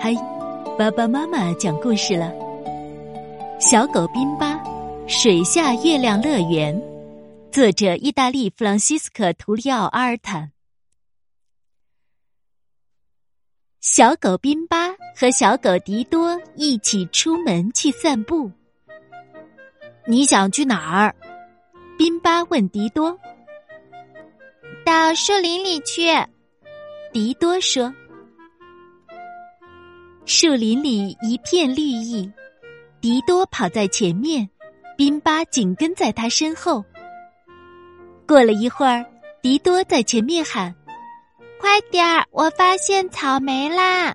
嗨，爸爸妈妈讲故事了。小狗宾巴，水下月亮乐园，作者意大利弗朗西斯科·图利奥·阿尔坦。小狗宾巴和小狗迪多一起出门去散步。你想去哪儿？宾巴问迪多。到树林里去，迪多说。树林里一片绿意，迪多跑在前面，宾巴紧跟在他身后。过了一会儿，迪多在前面喊：“快点儿，我发现草莓啦！”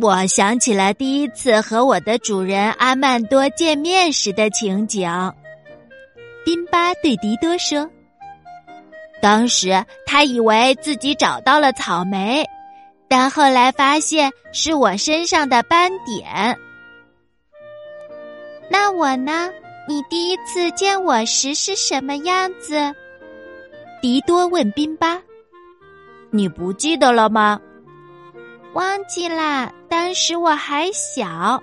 我想起了第一次和我的主人阿曼多见面时的情景。宾巴对迪多说：“当时他以为自己找到了草莓。”但后来发现是我身上的斑点。那我呢？你第一次见我时是什么样子？迪多问宾巴。你不记得了吗？忘记啦，当时我还小。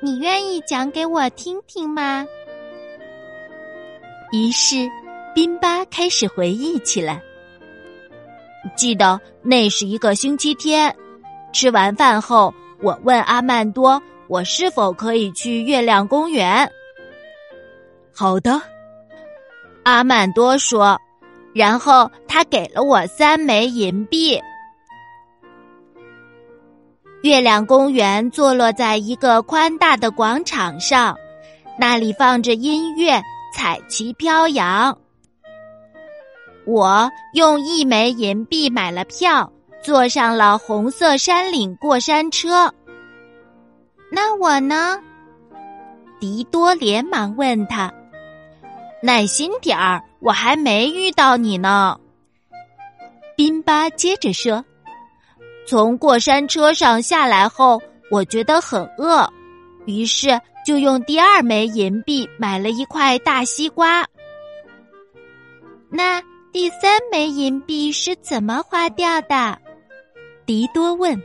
你愿意讲给我听听吗？于是，宾巴开始回忆起来。记得那是一个星期天，吃完饭后，我问阿曼多：“我是否可以去月亮公园？”好的，阿曼多说。然后他给了我三枚银币。月亮公园坐落在一个宽大的广场上，那里放着音乐，彩旗飘扬。我用一枚银币买了票，坐上了红色山岭过山车。那我呢？迪多连忙问他：“耐心点儿，我还没遇到你呢。”宾巴接着说：“从过山车上下来后，我觉得很饿，于是就用第二枚银币买了一块大西瓜。”那。第三枚银币是怎么花掉的？迪多问。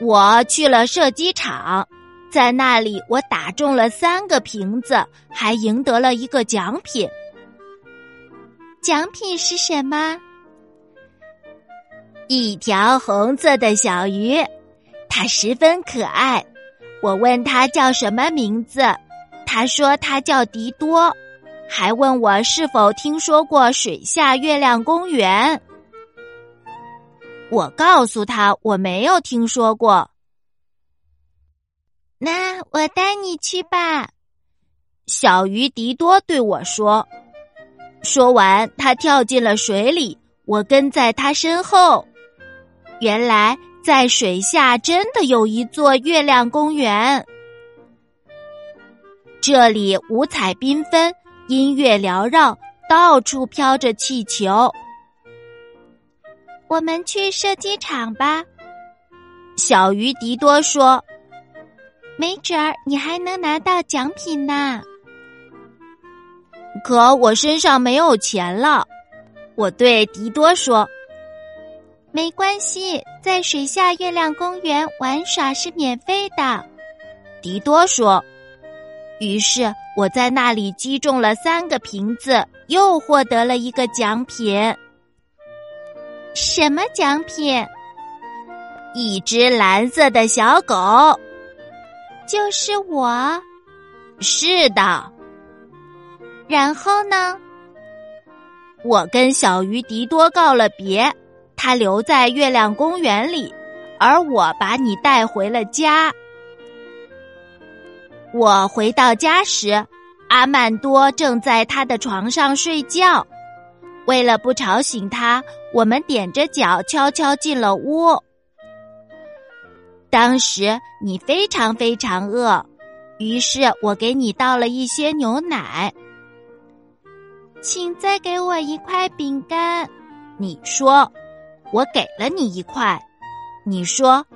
我去了射击场，在那里我打中了三个瓶子，还赢得了一个奖品。奖品是什么？一条红色的小鱼，它十分可爱。我问它叫什么名字，它说它叫迪多。还问我是否听说过水下月亮公园。我告诉他我没有听说过。那我带你去吧，小鱼迪多对我说。说完，他跳进了水里，我跟在他身后。原来，在水下真的有一座月亮公园，这里五彩缤纷。音乐缭绕，到处飘着气球。我们去射击场吧，小鱼迪多说：“没准儿你还能拿到奖品呢。”可我身上没有钱了，我对迪多说：“没关系，在水下月亮公园玩耍是免费的。”迪多说。于是我在那里击中了三个瓶子，又获得了一个奖品。什么奖品？一只蓝色的小狗。就是我。是的。然后呢？我跟小鱼迪多告了别，他留在月亮公园里，而我把你带回了家。我回到家时，阿曼多正在他的床上睡觉。为了不吵醒他，我们踮着脚悄悄进了屋。当时你非常非常饿，于是我给你倒了一些牛奶。请再给我一块饼干。你说，我给了你一块。你说，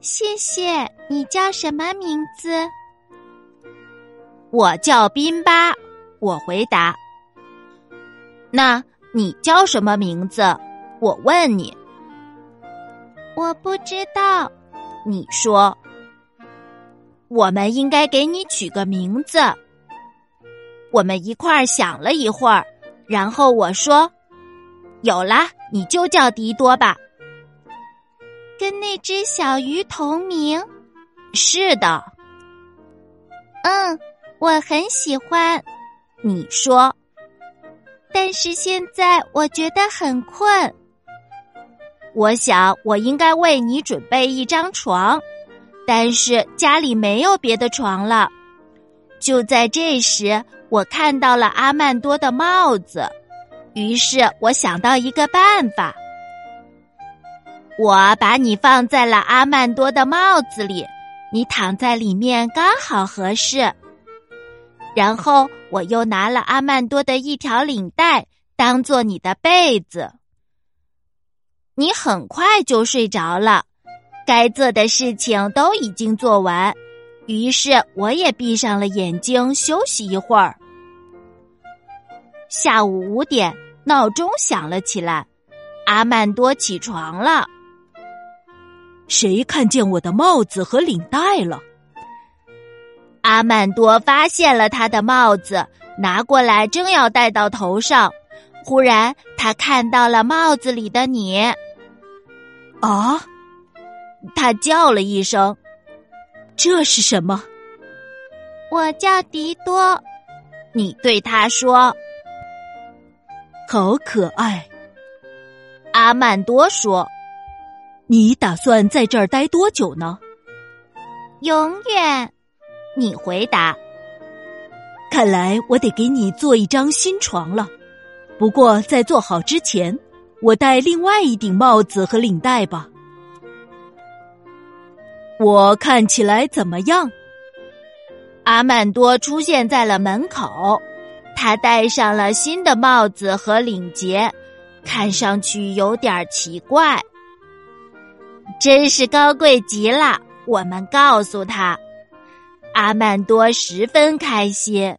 谢谢。你叫什么名字？我叫宾巴，我回答。那你叫什么名字？我问你。我不知道。你说，我们应该给你取个名字。我们一块儿想了一会儿，然后我说：“有啦，你就叫迪多吧。”跟那只小鱼同名。是的。嗯，我很喜欢。你说，但是现在我觉得很困。我想，我应该为你准备一张床，但是家里没有别的床了。就在这时，我看到了阿曼多的帽子，于是我想到一个办法。我把你放在了阿曼多的帽子里，你躺在里面刚好合适。然后我又拿了阿曼多的一条领带，当做你的被子。你很快就睡着了，该做的事情都已经做完，于是我也闭上了眼睛休息一会儿。下午五点，闹钟响了起来，阿曼多起床了。谁看见我的帽子和领带了？阿曼多发现了他的帽子，拿过来正要戴到头上，忽然他看到了帽子里的你。啊！他叫了一声：“这是什么？”我叫迪多。你对他说：“好可爱。”阿曼多说：“你打算在这儿待多久呢？”永远。你回答：“看来我得给你做一张新床了。不过在做好之前。”我戴另外一顶帽子和领带吧。我看起来怎么样？阿曼多出现在了门口，他戴上了新的帽子和领结，看上去有点奇怪。真是高贵极了，我们告诉他。阿曼多十分开心。